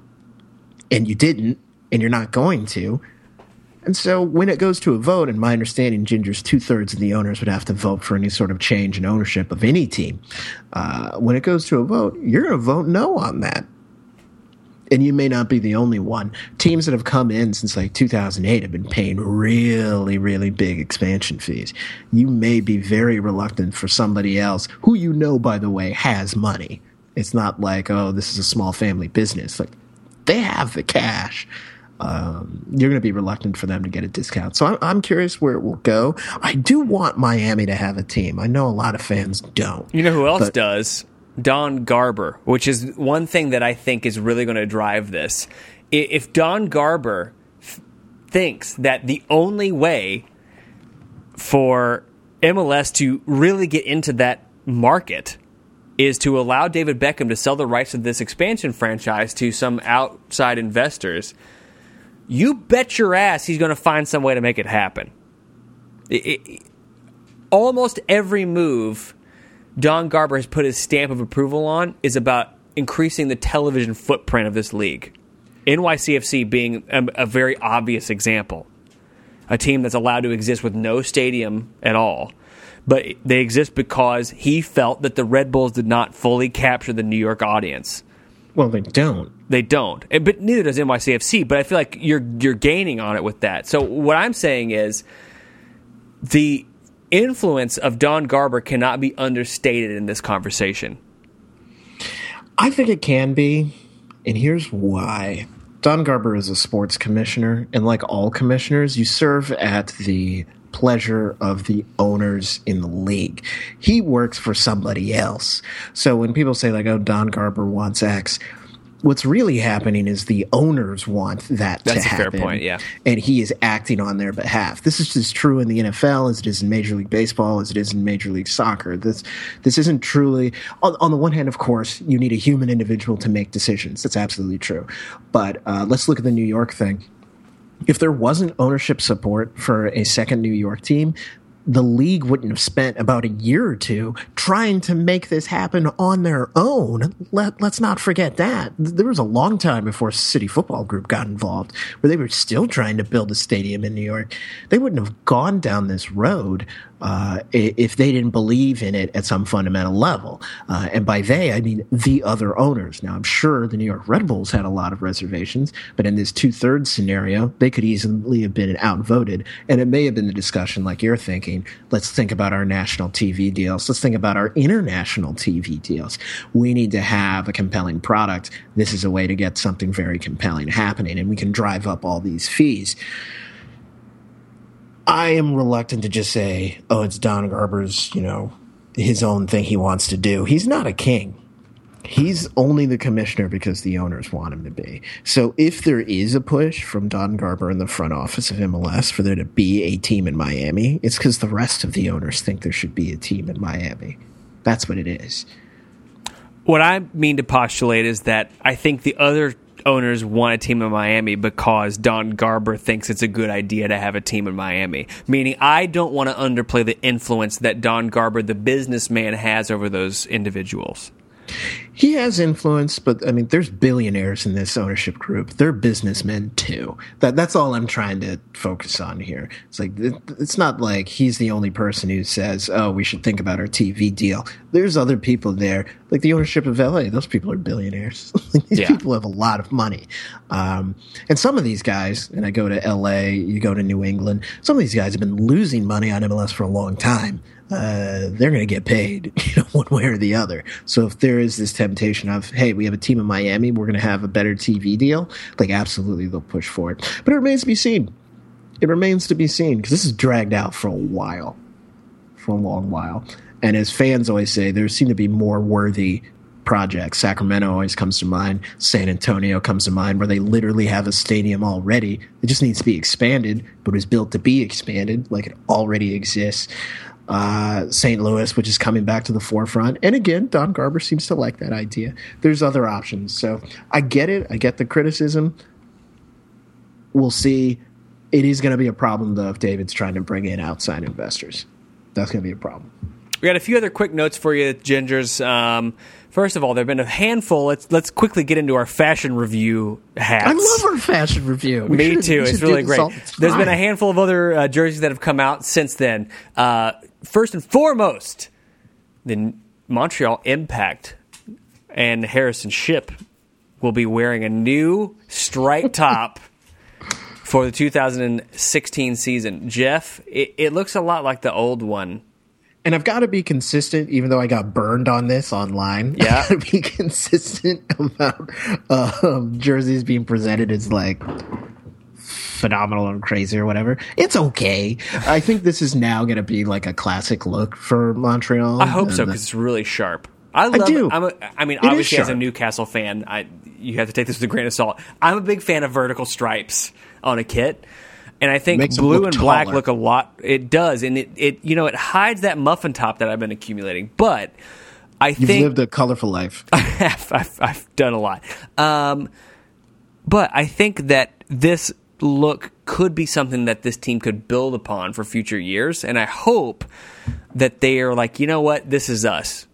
And you didn't, and you're not going to and so when it goes to a vote, and my understanding, Ginger's two thirds of the owners would have to vote for any sort of change in ownership of any team. Uh, when it goes to a vote, you're going to vote no on that. And you may not be the only one. Teams that have come in since like 2008 have been paying really, really big expansion fees. You may be very reluctant for somebody else who you know, by the way, has money. It's not like, oh, this is a small family business. Like, they have the cash um, you're going to be reluctant for them to get a discount. So I'm, I'm, curious where it will go. I do want Miami to have a team. I know a lot of fans don't. You know who else but, does? Don Garber, which is one thing that I think is really going to drive this. If Don Garber f- thinks that the only way for MLS to really get into that market is to allow David Beckham to sell the rights of this expansion franchise to some outside investors – you bet your ass he's going to find some way to make it happen. It, it, almost every move Don Garber has put his stamp of approval on is about increasing the television footprint of this league. NYCFC being a, a very obvious example. A team that's allowed to exist with no stadium at all but they exist because he felt that the Red Bulls did not fully capture the New York audience. Well, they don't. They don't, but neither does NYCFC. But I feel like you're you're gaining on it with that. So what I'm saying is, the influence of Don Garber cannot be understated in this conversation. I think it can be, and here's why. Don Garber is a sports commissioner, and like all commissioners, you serve at the pleasure of the owners in the league. He works for somebody else. So when people say like, "Oh, Don Garber wants X," what's really happening is the owners want that That's to a fair happen. point, yeah. And he is acting on their behalf. This is as true in the NFL as it is in Major League Baseball, as it is in Major League Soccer. This this isn't truly on, on the one hand, of course, you need a human individual to make decisions. That's absolutely true. But uh, let's look at the New York thing. If there wasn't ownership support for a second New York team, the league wouldn't have spent about a year or two trying to make this happen on their own. Let, let's not forget that. There was a long time before City Football Group got involved where they were still trying to build a stadium in New York. They wouldn't have gone down this road uh, if they didn't believe in it at some fundamental level. Uh, and by they, I mean the other owners. Now, I'm sure the New York Red Bulls had a lot of reservations, but in this two thirds scenario, they could easily have been outvoted. And it may have been the discussion like you're thinking let's think about our national TV deals, let's think about our international TV deals. We need to have a compelling product. This is a way to get something very compelling happening, and we can drive up all these fees. I am reluctant to just say, oh, it's Don Garber's, you know, his own thing he wants to do. He's not a king. He's only the commissioner because the owners want him to be. So if there is a push from Don Garber in the front office of MLS for there to be a team in Miami, it's because the rest of the owners think there should be a team in Miami. That's what it is. What I mean to postulate is that I think the other owners want a team in Miami because Don Garber thinks it's a good idea to have a team in Miami. Meaning, I don't want to underplay the influence that Don Garber, the businessman, has over those individuals. He has influence, but I mean, there's billionaires in this ownership group. They're businessmen too. That that's all I'm trying to focus on here. It's like it's not like he's the only person who says, "Oh, we should think about our TV deal." There's other people there, like the ownership of LA. Those people are billionaires. these yeah. people have a lot of money, um, and some of these guys. And I go to LA, you go to New England. Some of these guys have been losing money on MLS for a long time uh, they're going to get paid, you know, one way or the other. So if there is this temptation of, hey, we have a team in Miami, we're going to have a better TV deal, like absolutely they'll push for it. But it remains to be seen. It remains to be seen because this is dragged out for a while, for a long while. And as fans always say, there seem to be more worthy projects. Sacramento always comes to mind. San Antonio comes to mind, where they literally have a stadium already. It just needs to be expanded, but it was built to be expanded, like it already exists uh, St. Louis, which is coming back to the forefront. And again, Don Garber seems to like that idea. There's other options. So I get it. I get the criticism. We'll see. It is going to be a problem, though, if David's trying to bring in outside investors. That's going to be a problem. We got a few other quick notes for you, Gingers. Um, first of all, there have been a handful. Let's let's quickly get into our fashion review hats. I love our fashion review. We Me too. It's really great. There's been a handful of other uh, jerseys that have come out since then. Uh, first and foremost, the Montreal Impact and Harrison Shipp will be wearing a new striped top for the 2016 season. Jeff, it, it looks a lot like the old one and I've got to be consistent, even though I got burned on this online. Yeah, to be consistent about um, jerseys being presented as like phenomenal and crazy or whatever. It's okay. I think this is now going to be like a classic look for Montreal. I hope so because it's really sharp. I, love, I do. I'm a, I mean, it obviously, as a Newcastle fan, I you have to take this with a grain of salt. I'm a big fan of vertical stripes on a kit. And I think blue and black look a lot. It does, and it, it you know it hides that muffin top that I've been accumulating. But I You've think lived a colorful life. I have. I've, I've done a lot. Um, but I think that this look could be something that this team could build upon for future years, and I hope that they are like, you know what, this is us.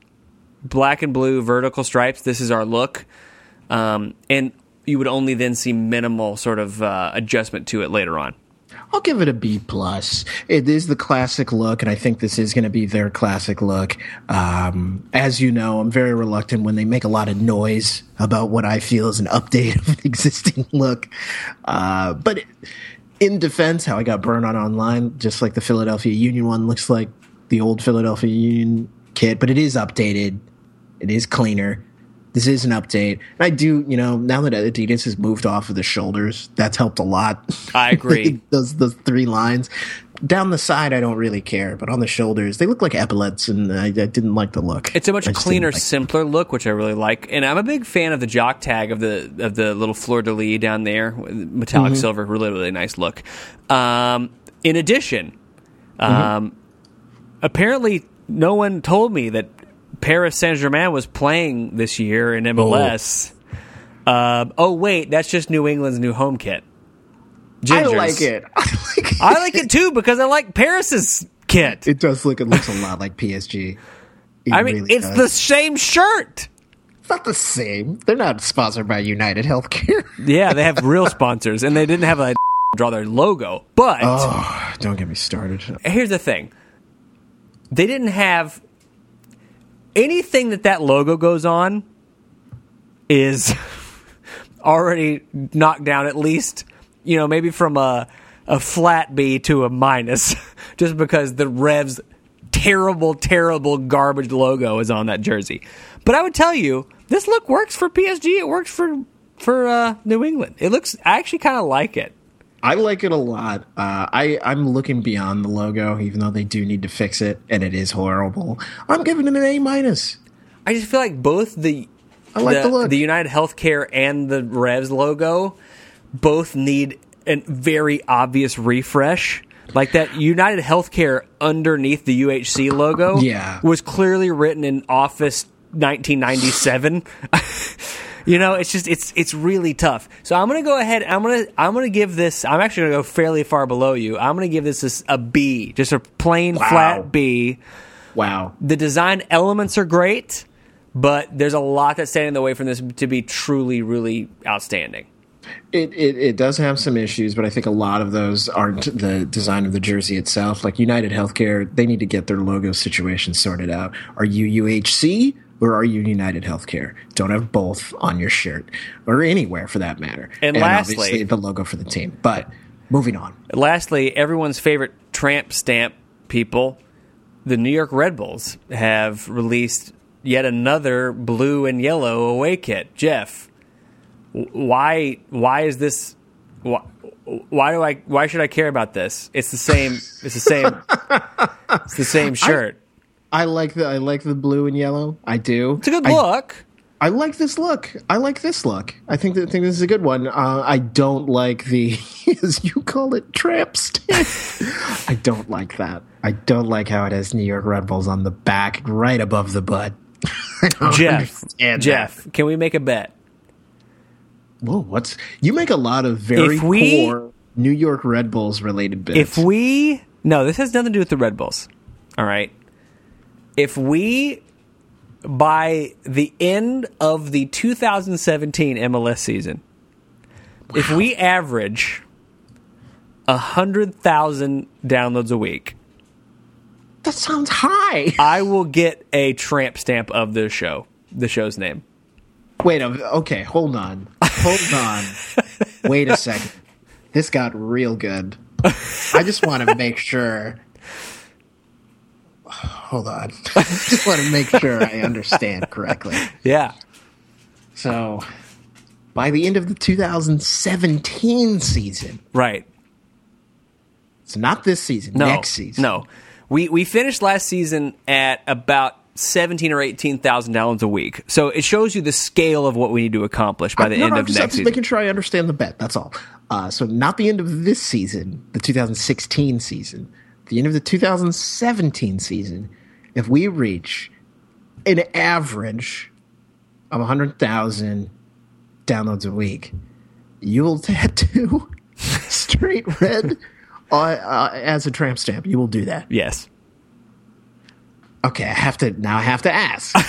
Black and blue vertical stripes. This is our look. Um, and you would only then see minimal sort of uh, adjustment to it later on. I'll give it a B plus. It is the classic look, and I think this is going to be their classic look. Um, as you know, I'm very reluctant when they make a lot of noise about what I feel is an update of an existing look. Uh, but in defense, how I got burned on online, just like the Philadelphia Union one, looks like the old Philadelphia Union kit, but it is updated. It is cleaner this is an update. And I do, you know, now that Adidas has moved off of the shoulders, that's helped a lot. I agree. those those three lines, down the side, I don't really care, but on the shoulders, they look like epaulets, and I, I didn't like the look. It's a much cleaner, like- simpler look, which I really like. And I'm a big fan of the jock tag of the of the little fleur de lis down there, metallic Mm-hmm. silver, really really nice look. Um, in addition, Mm-hmm. um, apparently no one told me that Paris Saint Germain was playing this year in MLS. Um, oh wait, that's just New England's new home kit. I like it. I like it. I like it too because I like Paris's kit. It does look. It looks a lot like PSG. It I mean, really it's does. the same shirt. It's not the same. They're not sponsored by United Healthcare. Yeah, they have real sponsors, and they didn't have a draw their logo. But Oh, don't get me started. here's the thing: they didn't have anything that that logo goes on is already knocked down. At least you know maybe from a a flat B to a minus, just because the Revs terrible, terrible garbage logo is on that jersey. But I would tell you, this look works for PSG. It works for for uh, New England. It looks. I actually kind of like it. I like it a lot. Uh, I I'm looking beyond the logo, even though they do need to fix it, and it is horrible. I'm giving it an A minus. I just feel like both the I like the look. United Healthcare and the Revs logo both need a very obvious refresh. Like that United Healthcare underneath the UHC logo Yeah. was clearly written in Office 1997. you know, it's just it's it's really tough. So I'm gonna go ahead. I'm gonna I'm gonna give this. I'm actually gonna go fairly far below you. I'm gonna give this a, a B, just a plain Wow. flat B. Wow. The design elements are great, but there's a lot that's standing in the way from this to be truly, really outstanding. It, it it does have some issues, but I think a lot of those aren't the design of the jersey itself. Like United Healthcare, they need to get their logo situation sorted out. Are you UHC or are you United Healthcare? Don't have both on your shirt or anywhere for that matter. And lastly- obviously the logo for the team. But moving on. Lastly, everyone's favorite tramp stamp people, the New York Red Bulls, have released yet another blue and yellow away kit. Jeff, why why is this? Why, why do I? Why should I care about this? It's the same. It's the same. it's the same shirt. I like the I like the blue and yellow. I do. it's a good I- look. I like this look. I like this look. I think that think this is a good one. Uh, I don't like the, as you call it, tramp stamp. I don't like that. I don't like how it has New York Red Bulls on the back, right above the butt. I Jeff, Jeff, can we make a bet? Whoa, what's you make a lot of very we- poor New York Red Bulls related bits. If we no, this has nothing to do with the Red Bulls. All right. If we by the end of the 2017 MLS season, if we average a hundred thousand downloads a week, that sounds high. I will get a tramp stamp of the show. The show's name. Wait, um, okay, hold on. Hold on. Wait a second. This got real good. I just want to make sure. Hold on. I just want to make sure I understand correctly. Yeah. So, by the end of the 2017 season, Right. it's not this season, No. next season. No. We we finished last season at about seventeen or eighteen thousand dollars a week. So it shows you the scale of what we need to accomplish by the No, end no, of just, I'm next just season. making sure I understand the bet. That's all. Uh, so, not the end of this season, the 2016 season, the end of the 2017 season. If we reach an average of 100,000 downloads a week, you will tattoo straight red uh, uh, as a tramp stamp. You will do that. yes. Okay, I have to now. I have to ask.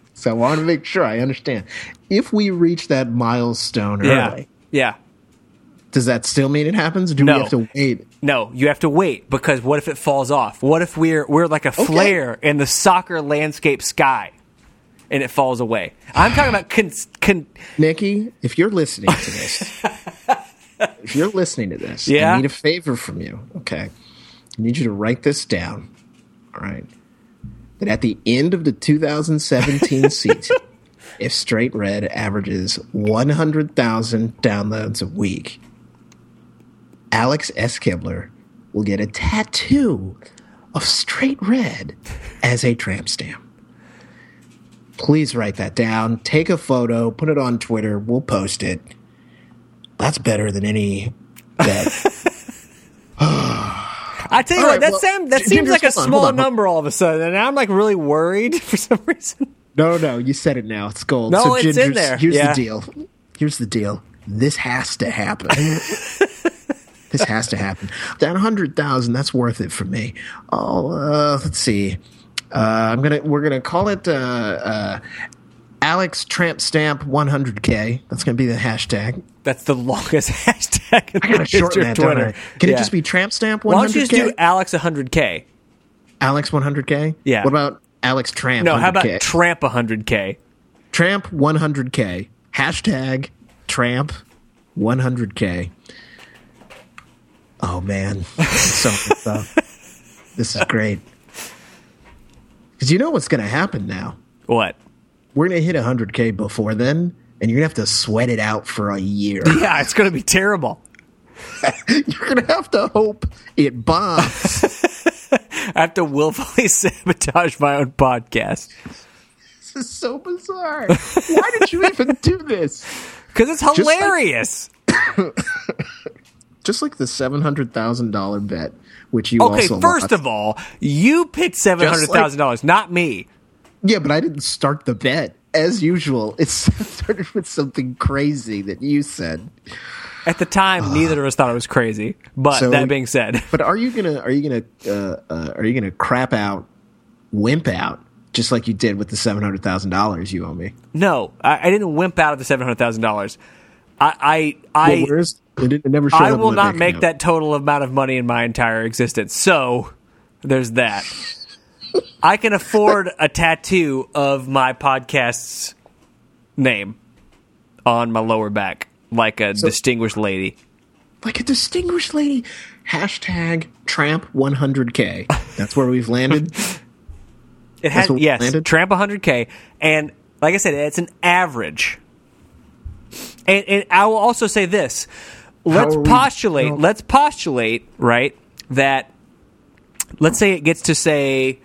so I want to make sure I understand. If we reach that milestone Yeah. early, Yeah. does that still mean it happens? Or do No. we have to wait? No, you have to wait because what if it falls off? What if we're we're like a flare in the soccer landscape sky and it falls away? I'm talking about con, con, Nikki, if you're listening to this, if you're listening to this, Yeah? I need a favor from you. Okay, I need you to write this down. All right, that at the end of the 2017 season, if Straight Red averages 100,000 downloads a week, Alex S. Kibler will get a tattoo of straight red as a tramp stamp. Please write that down. Take a photo, put it on Twitter. We'll post it. That's better than any bet. I tell you All what, right, that, well, Sam, that seems like a small on. number all of a sudden, and I'm like really worried for some reason. no, no, you said it now. It's gold. No, so it's in there. Here's Yeah. the deal. Here's the deal. This has to happen. this has to happen. That hundred thousand, that's worth it for me. Oh, uh, let's see. Uh, I'm gonna we're gonna call it uh, uh, Alex Tramp Stamp 100K. That's gonna be the hashtag. That's the longest hashtag in I gotta shorten that, don't Twitter. I? Can Yeah. it just be Tramp Stamp 100K? Why don't you just do Alex 100K? Alex 100K? Yeah. What about Alex Tramp? No, how about Tramp 100K? Tramp 100K. Hashtag Tramp 100K. Oh, man. This is so. This is great. Because you know what's going to happen now? What? We're going to hit 100K before then, and you're going to have to sweat it out for a year. Yeah, it's going to be terrible. you're going to have to hope it bombs. I have to willfully sabotage my own podcast this is so bizarre. Why did you even do this? because it's hilarious. Just like the $700,000 bet, which you okay, first lost. of all, you picked seven hundred thousand dollars, not me. Yeah, but I didn't start the bet. As usual, it started with something crazy that you said. At the time, neither of us thought it was crazy. But So- that being said, But are you gonna are you gonna uh, uh, are you gonna crap out, wimp out, just like you did with the seven hundred thousand dollars you owe me? no, I, I didn't wimp out of the seven hundred thousand dollars. I, I, I, Well, where is it? It never showed I will not make account. that total amount of money in my entire existence. So there's that. I can afford a tattoo of my podcast's name on my lower back, like a distinguished lady. like a distinguished lady. Hashtag Tramp one hundred k. That's where we've landed. It has yes, landed? tramp 100k, and like I said, it's an average. And, and I will also say this: let's postulate. Let's postulate, right? That let's say it gets to say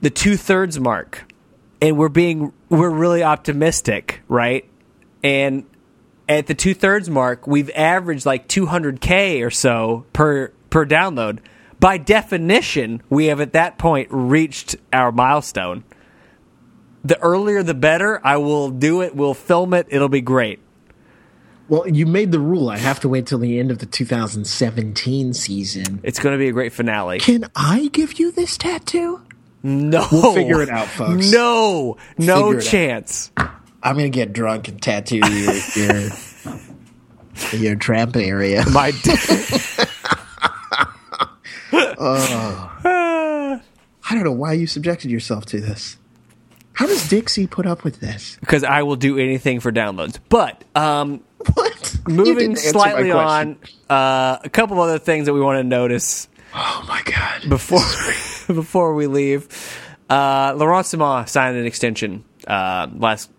the two thirds mark, and we're being we're really optimistic, right? And at the two thirds mark, we've averaged like 200k or so per per download. By definition, we have at that point reached our milestone. The earlier, the better. I will do it. We'll film it. It'll be great. Well, you made the rule. I have to wait till the end of the 2017 season. It's going to be a great finale. Can I give you this tattoo? No, We'll figure it out, folks. No, no out. chance. I'm gonna get drunk and tattoo your your, your tramp area. My. I don't know why you subjected yourself to this. How does Dixie put up with this? because I will do anything for downloads. But um, What? Moving didn't answer my slightly on, uh, a couple other things that we want to notice Oh my god! before before we leave. Uh, Laurent Ciman signed an extension uh, last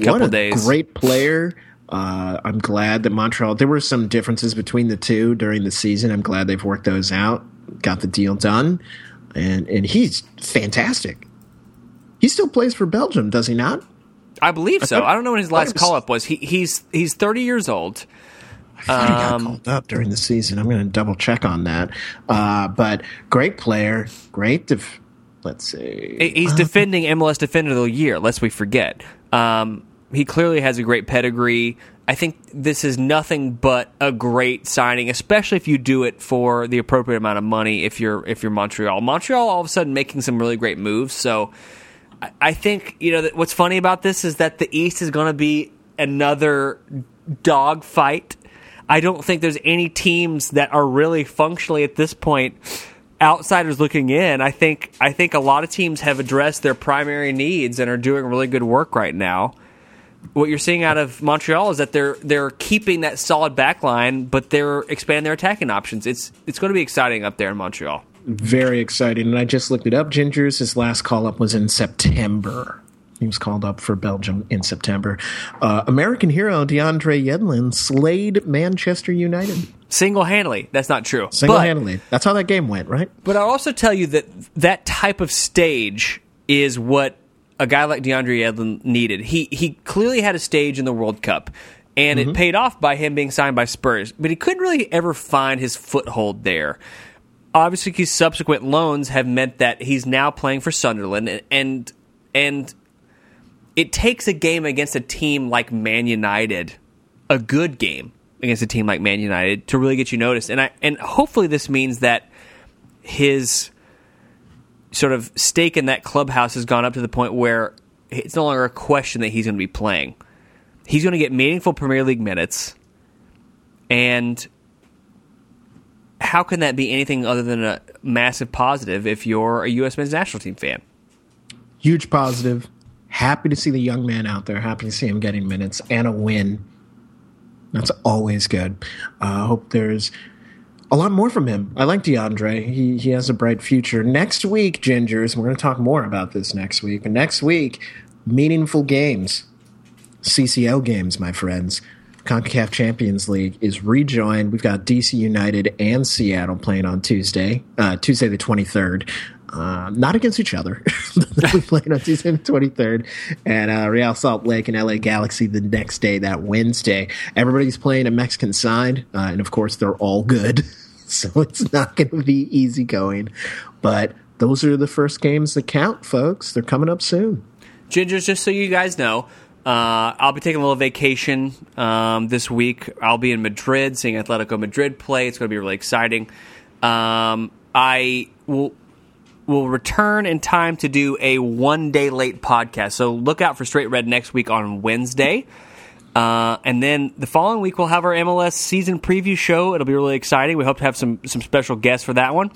couple what a days. great player. Uh, I'm glad that Montreal. There were some differences between the two during the season. I'm glad they've worked those out, got the deal done, and and he's fantastic. He still plays for Belgium, does he not? I believe so. I don't know when his last call up was. He, he's he's 30 years old. I thought he got Um, called up during the season. I'm going to double check on that. Uh, but great player, great. Def- let's see. He- He's defending MLS Defender of the Year, lest we forget. Um, he clearly has a great pedigree. I think this is nothing but a great signing, especially if you do it for the appropriate amount of money. If you're if you're Montreal, Montreal all of a sudden making some really great moves. So I, think you know what's funny about this is that the East is going to be another dog fight. I don't think there's any teams that are really functionally at this point outsiders looking in. I think I think a lot of teams have addressed their primary needs and are doing really good work right now. What you're seeing out of Montreal is that they're they're keeping that solid back line, but they're expanding their attacking options. It's it's going to be exciting up there in Montreal. Very exciting. And I just looked it up. Gingers, his last call up was in September. He was called up for Belgium in September. Uh, American hero DeAndre Yedlin slayed Manchester United. single handedly. That's not true. Single handedly. That's how that game went, right? But I'll also tell you that that type of stage is what a guy like DeAndre Yedlin needed. He he clearly had a stage in the World Cup, and mm-hmm. it paid off by him being signed by Spurs. But he couldn't really ever find his foothold there. Obviously, his subsequent loans have meant that he's now playing for Sunderland, and and, it takes a game against a team like Man United, a good game against a team like Man United, to really get you noticed. And I and hopefully this means that his sort of stake in that clubhouse has gone up to the point where it's no longer a question that he's going to be playing. He's going to get meaningful Premier League minutes, and how can that be anything other than a massive positive if you're a U.S. men's national team fan? Huge positive. Happy to see the young man out there. Happy to see him getting minutes and a win. That's always good. I uh, hope there's a lot more from him. I like DeAndre. He he has a bright future. Next week, Gingers, we're going to talk more about this next week. But next week, meaningful games, CCL games, my friends. CONCACAF Champions League is rejoined. We've got DC United and Seattle playing on Tuesday, uh, Tuesday the 23rd. Uh, not against each other. we playing on Tuesday the 23rd, and uh, Real Salt Lake and LA Galaxy the next day, that Wednesday. Everybody's playing a Mexican side, uh, and of course, they're all good. so it's not going to be easy going. But those are the first games that count, folks. They're coming up soon. Gingers, just so you guys know, uh, I'll be taking a little vacation um, this week. I'll be in Madrid seeing Atletico Madrid play. It's going to be really exciting. Um, I will will return in time to do a one day late podcast. So look out for Straight Red next week on Wednesday. Uh, and then the following week, we'll have our MLS season preview show. It'll be really exciting. We hope to have some some special guests for that one.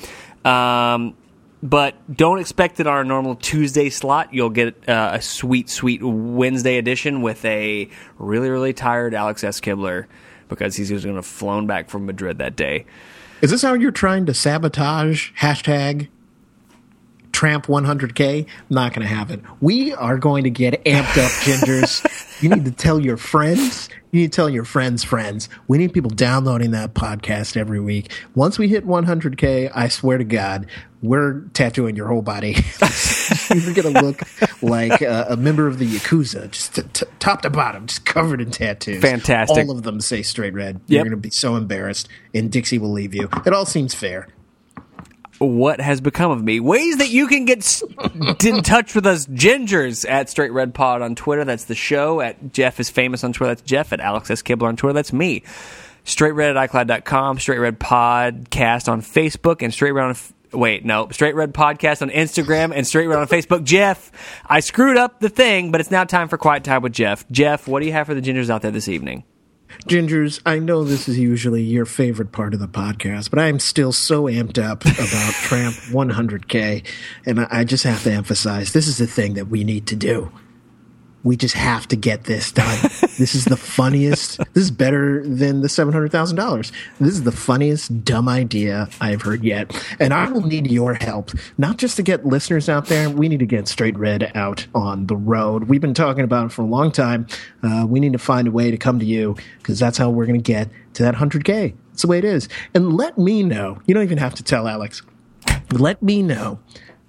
Um, but don't expect it on our normal Tuesday slot. You'll get uh, a sweet, sweet Wednesday edition with a really, really tired Alex S. Kibler because he's just going to have flown back from Madrid that day. Is this how you're trying to sabotage hashtag Tramp 100K? Not going to have it. We are going to get amped up, Gingers. you need to tell your friends. You need to tell your friends' friends. We need people downloading that podcast every week. Once we hit 100K, I swear to God, we're tattooing your whole body. You're going to look like a, a, member of the Yakuza, just t- t- top to bottom, just covered in tattoos. Fantastic. All of them say straight red. You're going to be so embarrassed, and Dixie will leave you. It all seems fair what has become of me. Ways that you can get in touch with us, Gingers, at Straight Red Pod on Twitter. That's the show. At Jeff is famous on Twitter. That's Jeff. At Alex S. Kibler on Twitter. That's me. Straight Red at iCloud.com. Straight Red Podcast on Facebook. And Straight Red on. Wait, no. Straight Red Podcast on Instagram and Straight Red on Facebook. Jeff, I screwed up the thing, but it's now time for Quiet Time with Jeff. Jeff, what do you have for the Gingers out there this evening? Gingers, I know this is usually your favorite part of the podcast, but I am still so amped up about Tramp 100K. And I just have to emphasize this is the thing that we need to do we just have to get this done. this is the funniest. This is better than the seven hundred thousand dollars. This is the funniest dumb idea I've heard yet, and I will need your help. Not just to get listeners out there. We need to get Straight Red out on the road. We've been talking about it for a long time. Uh, we need to find a way to come to you because that's how we're going to get to that hundred k. It's the way it is. And let me know. You don't even have to tell Alex. Let me know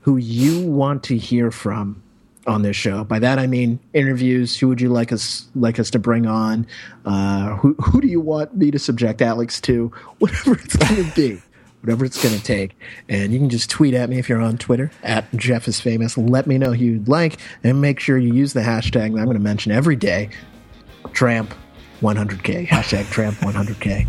who you want to hear from on this show. By that I mean interviews. Who would you like us like us to bring on? Uh, who who do you want me to subject Alex to? Whatever it's going to be, whatever it's going to take. And you can just tweet at me if you're on Twitter at Jeff is famous. Let me know who you'd like, and make sure you use the hashtag that I'm going to mention every day. Tramp 100k hashtag Tramp 100k.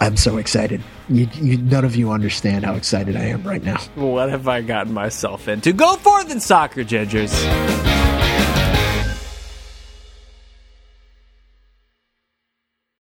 I'm so excited. You, you, none of you understand how excited I am right now. What have I gotten myself into? Go forth in soccer, Gingers.